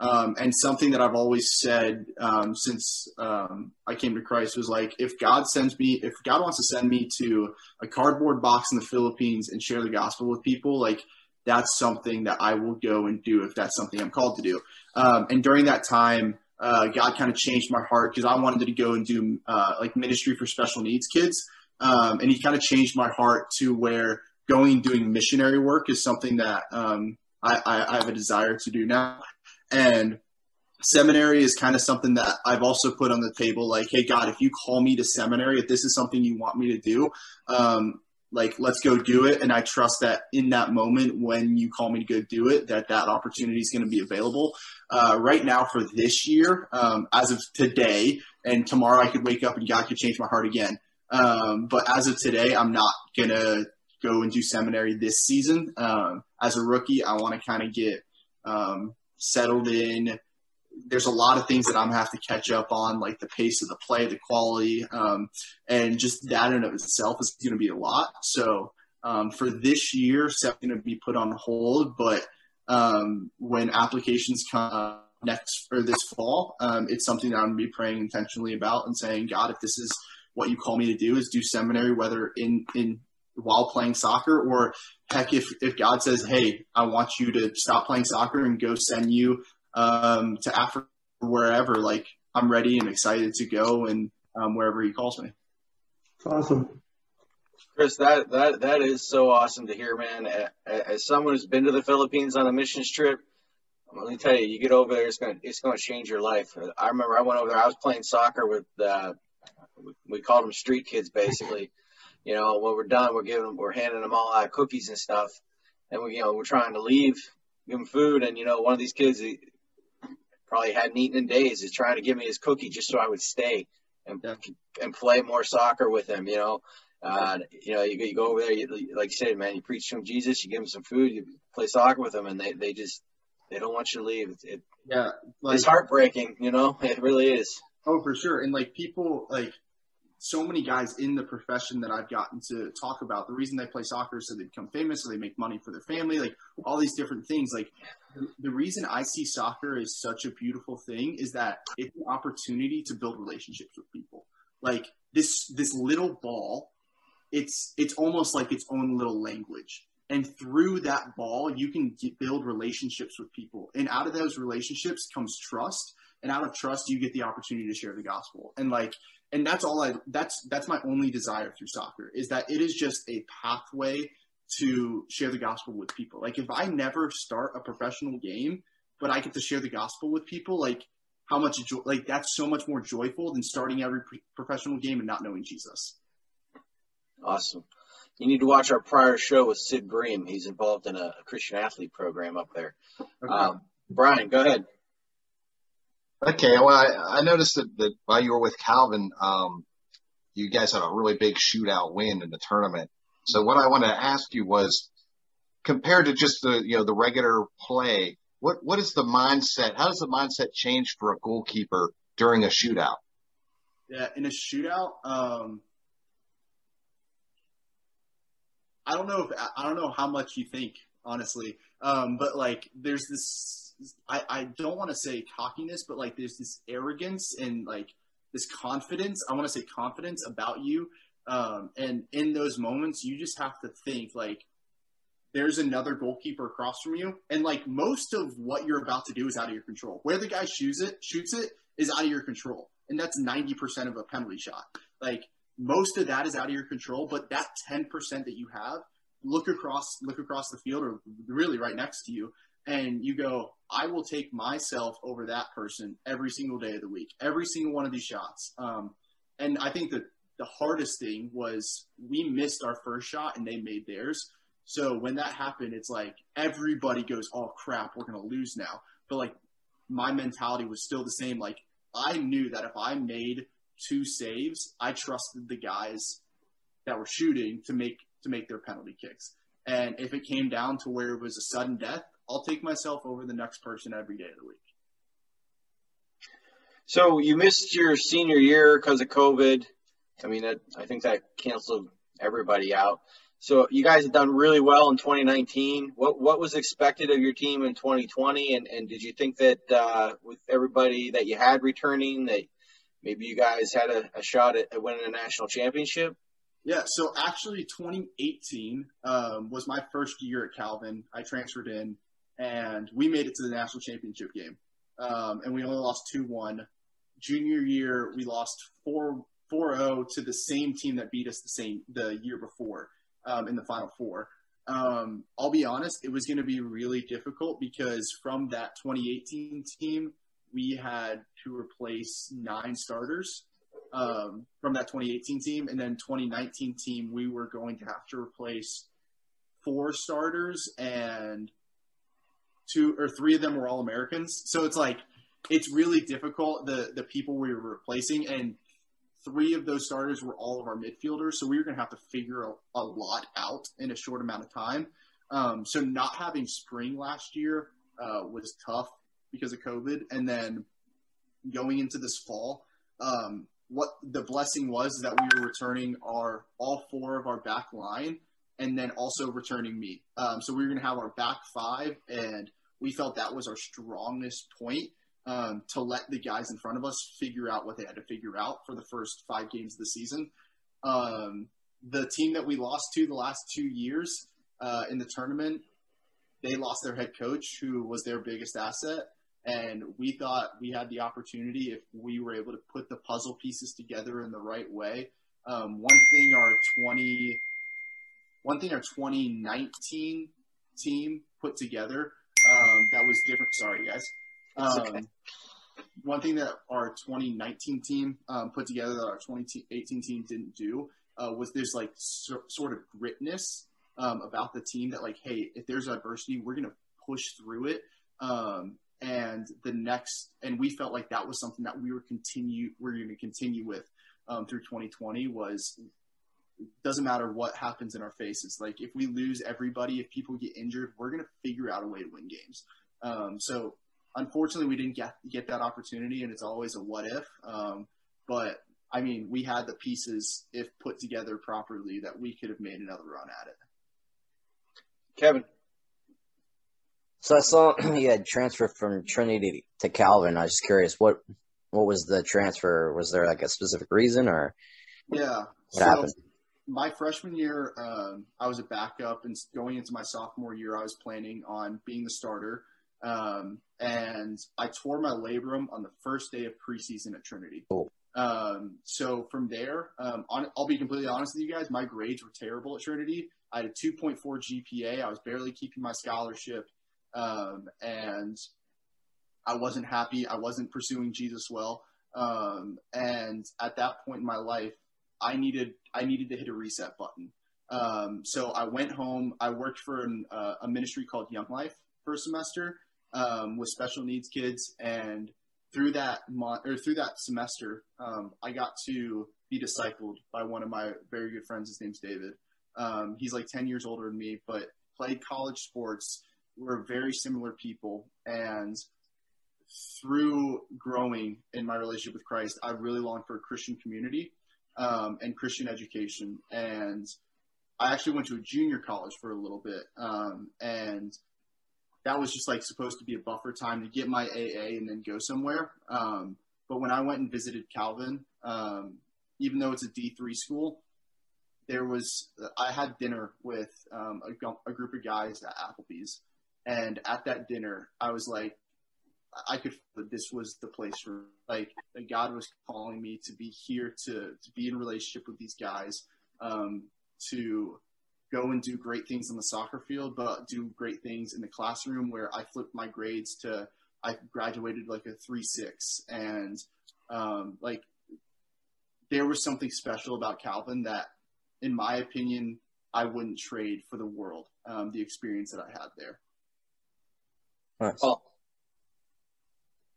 Um, and something that I've always said um, since um, I came to Christ was like, if God sends me, if God wants to send me to a cardboard box in the Philippines and share the gospel with people, like that's something that I will go and do if that's something I'm called to do. Um, and during that time, uh, God kind of changed my heart because I wanted to go and do uh, like ministry for special needs kids. Um, and he kind of changed my heart to where going doing missionary work is something that um, I, I, I, have a desire to do now. And seminary is kind of something that I've also put on the table. Like, hey, God, if you call me to seminary, if this is something you want me to do, um, like let's go do it and i trust that in that moment when you call me to go do it that that opportunity is going to be available uh, right now for this year um, as of today and tomorrow i could wake up and god could change my heart again um, but as of today, I'm not gonna go and do seminary this season. Um, as a rookie, I want to kind of get um, settled in. There's a lot of things that I'm gonna have to catch up on, like the pace of the play, the quality, um, and just that in of itself is going to be a lot. So um, for this year, it's going to be put on hold. But um, when applications come next or this fall, it's something that I'm going to be praying intentionally about and saying, God, if this is what you call me to do is do seminary, whether in in while playing soccer or heck, if if God says, hey, I want you to stop playing soccer and go send you um, to Africa or wherever, like I'm ready and excited to go and um, wherever He calls me. Awesome. Chris, that, that that is so awesome to hear, man. As someone who's been to the Philippines on a missions trip, let me tell you, you get over there, it's gonna it's gonna change your life. I remember I went over there. I was playing soccer with uh, we called them street kids basically. [laughs] you know, when we're done, we're giving them, we're handing them all out cookies and stuff, and we, you know, we're trying to leave, give them food, and you know, one of these kids he probably hadn't eaten in days is trying to give me his cookie just so I would stay and yeah. and play more soccer with him. You know, uh, you know, you, you go over there, you, like you said, man, you preach to him Jesus, you give him some food, you play soccer with him, and they they just they don't want you to leave. It, it yeah, like, it's heartbreaking. You know, [laughs] it really is. Oh, for sure. And like people, like so many guys in the profession that I've gotten to talk about. The reason they play soccer is so they become famous, so they make money for their family, like all these different things. Like the reason I see soccer is such a beautiful thing is that it's an opportunity to build relationships with people. Like this this little ball, it's it's almost like its own little language. And through that ball, you can get, build relationships with people. And out of those relationships comes trust and out of trust you get the opportunity to share the gospel and like and that's all i that's that's my only desire through soccer is that it is just a pathway to share the gospel with people. Like if i never start a professional game but i get to share the gospel with people like how much joy like that's so much more joyful than starting every professional game and not knowing jesus. Awesome. You need to watch our prior show with sid bream. He's involved in a christian athlete program up there. Okay. um, brian go ahead Okay, well, I, I noticed that, that while you were with Calvin, um, you guys had a really big shootout win in the tournament. So what I wanted to ask you was, compared to just the you know the regular play, what what is the mindset? How does the mindset change for a goalkeeper during a shootout? Yeah, in a shootout, um, I don't know if I don't know how much you think honestly, um, but like there's this I, I don't want to say cockiness, but like there's this arrogance and like this confidence. I want to say confidence about you. Um, and in those moments, you just have to think like, there's another goalkeeper across from you, and like most of what you're about to do is out of your control. Where the guy shoots it, shoots it is out of your control, and that's ninety percent of a penalty shot. Like most of that is out of your control, but that ten percent that you have, look across, look across the field, or really right next to you, and you go, I will take myself over that person every single day of the week, every single one of these shots. Um, and I think that the hardest thing was we missed our first shot and they made theirs. So when that happened, it's like everybody goes, "Oh crap, we're gonna lose now." But like my mentality was still the same. Like I knew that if I made two saves, I trusted the guys that were shooting to make to make their penalty kicks. And if it came down to where it was a sudden death, I'll take myself over the next person every day of the week. So you missed your senior year because of COVID. I mean, I think that canceled everybody out. So you guys have done really well in 2019. What what was expected of your team in 2020, and and did you think that uh, with everybody that you had returning, that maybe you guys had a, a shot at, at, winning a national championship? Yeah. So actually, 2018 um, was my first year at Calvin. I transferred in, and we made it to the national championship game, um, and we only lost two one. Junior year, we lost four 4-0 to the same team that beat us the same the year before um, in the Final Four. Um, I'll be honest, it was going to be really difficult because from that 2018 team, we had to replace nine starters um, from that 2018 team, and then 2019 team, we were going to have to replace four starters and two or three of them were all Americans. So it's like it's really difficult the the people we were replacing and three of those starters were all of our midfielders, so we were going to have to figure a, a, lot out in a short amount of time. Um, so not having spring last year uh, was tough because of COVID, and then going into this fall, um, what the blessing was is that we were returning our all four of our back line, and then also returning me. Um, so we were going to have our back five, and we felt that was our strongest point um, to let the guys in front of us figure out what they had to figure out for the first five games of the season. Um, the team that we lost to the last two years uh, in the tournament, they lost their head coach, who was their biggest asset. And we thought we had the opportunity if we were able to put the puzzle pieces together in the right way. Um, one thing our 20, one thing our 2019 team put together um, that was different. Sorry, guys. Um, okay. One thing that our 2019 team um, put together that our 2018 team didn't do uh, was this like so, sort of gritness um, about the team that like, hey, if there's adversity, we're gonna push through it. Um, and the next, and we felt like that was something that we were continue, we're going to continue with um, through 2020 was doesn't matter what happens in our faces. Like if we lose everybody, if people get injured, we're going to figure out a way to win games. Um, so unfortunately, we didn't get get that opportunity, and it's always a what if. Um, but I mean, we had the pieces, if put together properly, that we could have made another run at it. Kevin. So I saw [clears throat] you had transferred from Trinity to Calvin. I was just curious, what what was the transfer? Was there like a specific reason, or yeah, what so happened? My freshman year, um, I was a backup, and going into my sophomore year, I was planning on being the starter. Um, and I tore my labrum on the first day of preseason at Trinity. Cool. Um, so from there, um, on, I'll be completely honest with you guys. My grades were terrible at Trinity. I had a 2.4 GPA. I was barely keeping my scholarship, um, and I wasn't happy. I wasn't pursuing Jesus well. Um, and at that point in my life, I needed I needed to hit a reset button. Um, so I went home. I worked for an, uh, a ministry called Young Life for a semester um, with special needs kids, and through that month or through that semester, um, I got to be discipled by one of my very good friends. His name's David. Um, he's like ten years older than me, but played college sports. We're very similar people, and through growing in my relationship with Christ, I really longed for a Christian community um, and Christian education. And I actually went to a junior college for a little bit, um, and that was just like supposed to be a buffer time to get my AA and then go somewhere. Um, but when I went and visited Calvin, um, even though it's a D3 school, there was I had dinner with um, a, a group of guys at Applebee's, and at that dinner, I was like, I could that this was the place for like God was calling me to be here to to be in relationship with these guys, um, to go and do great things on the soccer field, but do great things in the classroom where I flipped my grades to I graduated like a three six and um, like there was something special about Calvin that, in my opinion, I wouldn't trade for the world. Um, the experience that I had there. Nice. Well,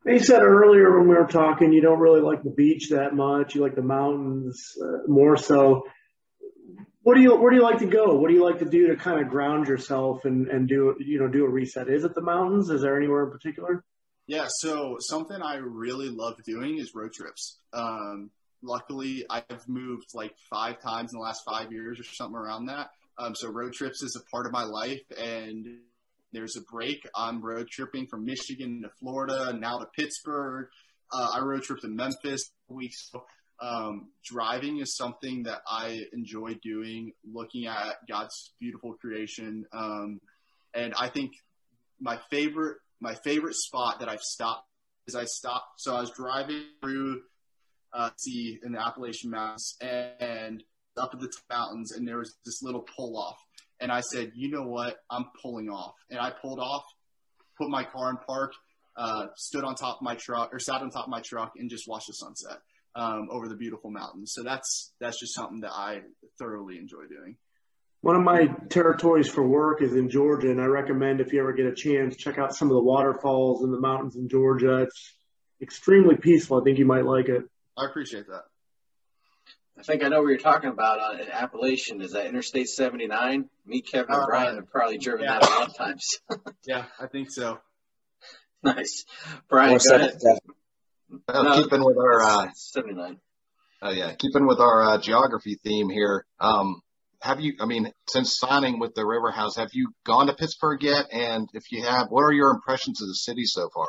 You said earlier when we were talking, you don't really like the beach that much. You like the mountains uh, more so. What do you where do you like to go? What do you like to do to kind of ground yourself and and do you know do a reset? Is it the mountains? Is there anywhere in particular? Yeah, so something I really love doing is road trips. Um, luckily, I've moved like five times in the last five years or something around that. Um, so road trips is a part of my life, and there's a break. I'm road tripping from Michigan to Florida, now to Pittsburgh. Uh, I road trip to Memphis weeks. So, um, driving is something that I enjoy doing, looking at God's beautiful creation. Um, and I think my favorite my favorite spot that I've stopped is I stopped. So I was driving through uh, in the Appalachian Mountains and up at the mountains, and there was this little pull off. And I said, you know what? I'm pulling off. And I pulled off, put my car in park, uh, stood on top of my truck or sat on top of my truck and just watched the sunset um, over the beautiful mountains. So that's that's just something that I thoroughly enjoy doing. One of my territories for work is in Georgia, and I recommend if you ever get a chance, check out some of the waterfalls in the mountains in Georgia. It's extremely peaceful. I think you might like it. I appreciate that. I think I know what you're talking about on in Appalachian. Is that Interstate 79? Me, Kevin, and Uh, Brian have probably driven yeah. that a lot of times. [laughs] Yeah, I think so. nice. Brian, Or go ahead. 77. No. keeping with our uh, 79. Oh yeah, keeping with our uh, geography theme here. Um, have you? I mean, since signing with the Riverhounds, have you gone to Pittsburgh yet? And if you have, what are your impressions of the city so far?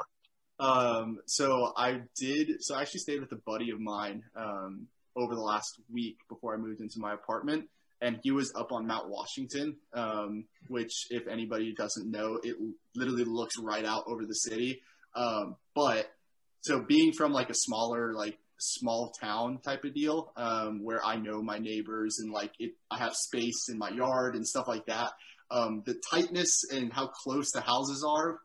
Um, so I did. So I actually stayed with a buddy of mine um, over the last week before I moved into my apartment, and he was up on Mount Washington, um, which, if anybody doesn't know, it literally looks right out over the city. Um, but so being from like a smaller, like small town type of deal, um, where I know my neighbors and like it, I have space in my yard and stuff like that. Um, the tightness and how close the houses are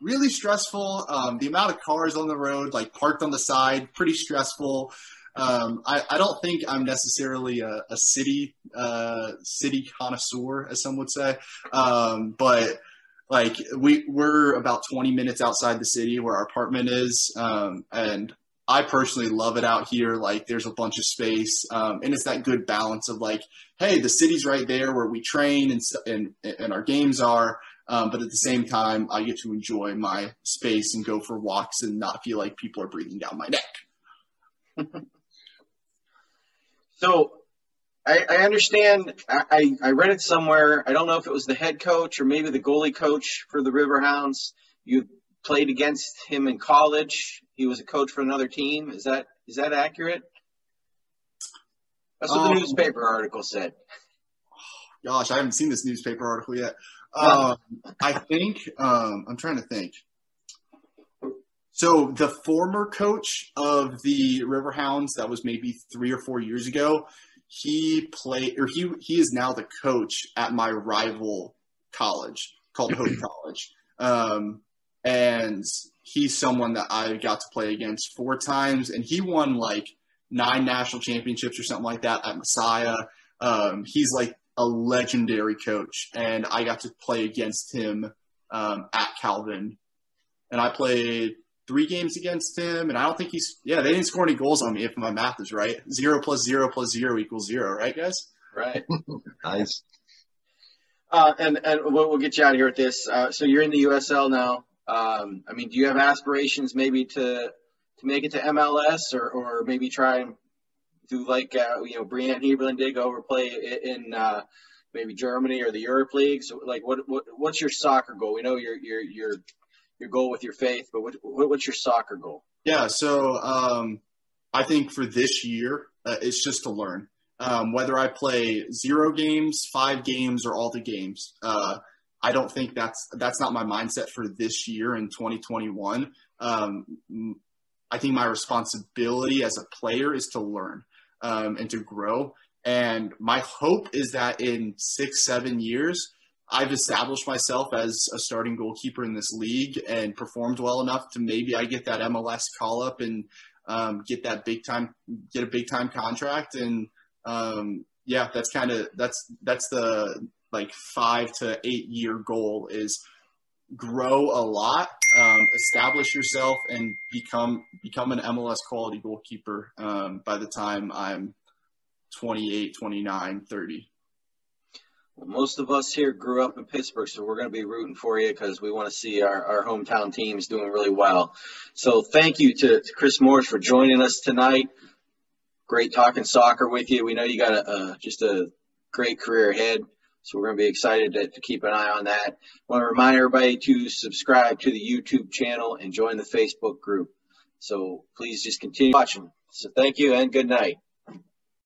really stressful. Um, the amount of cars on the road, like parked on the side, pretty stressful. Um, I, I don't think I'm necessarily a, a city uh, city connoisseur, as some would say, um, but like we we're about 20 minutes outside the city where our apartment is, um, and I personally love it out here. Like there's a bunch of space, um, and it's that good balance of like, hey, the city's right there where we train and and and our games are. Um, but at the same time, I get to enjoy my space and go for walks and not feel like people are breathing down my neck. [laughs] So I, I understand. I, I read it somewhere. I don't know if it was the head coach or maybe the goalie coach for the Riverhounds. You played against him in college. He was a coach for another team. Is that is that accurate? That's what the Um, newspaper article said. Gosh, I haven't seen this newspaper article yet. Um, I think um, I'm trying to think. So the former coach of the Riverhounds, that was maybe three or four years ago. He played, or he he is now the coach at my rival college called Hope [clears throat] College, um, and he's someone that I got to play against four times, and he won like nine national championships or something like that at Messiah. Um, he's like a legendary coach, and I got to play against him um, at Calvin, and I played three games against him, and I don't think he's yeah they didn't score any goals on me if my math is right. Zero plus zero plus zero equals zero, right, guys? Right. [laughs] Nice. Uh, and and we'll, we'll get you out of here with this. Uh, so you're in the USL now. Um, I mean, do you have aspirations maybe to to make it to MLS or or maybe try and do like uh, you know Brianne Heberlin did go over play in uh, maybe Germany or the Europe leagues? Like what, what what's your soccer goal? We know you're you're your your your goal with your faith, but what, what what's your soccer goal? Yeah, so um, I think for this year, uh, it's just to learn. Um, whether I play zero games, five games, or all the games, uh, I don't think that's that's not my mindset for this year in 2021. Um, I think my responsibility as a player is to learn um, and to grow. And my hope is that in six, seven years, I've established myself as a starting goalkeeper in this league and performed well enough to maybe I get that MLS call up and um, get that big time, get a big time contract. And um, yeah, that's kind of that's that's the like five to eight year goal is grow a lot, um, establish yourself, and become become an MLS quality goalkeeper um, by the time I'm 28, 29, 30. Most of us here grew up in Pittsburgh, so we're going to be rooting for you because we want to see our, our hometown teams doing really well. So thank you to, to Chris Morris for joining us tonight. Great talking soccer with you. We know you got a, a just a great career ahead. So we're going to be excited to, to keep an eye on that. I want to remind everybody to subscribe to the YouTube channel and join the Facebook group. So please just continue watching. So thank you and good night.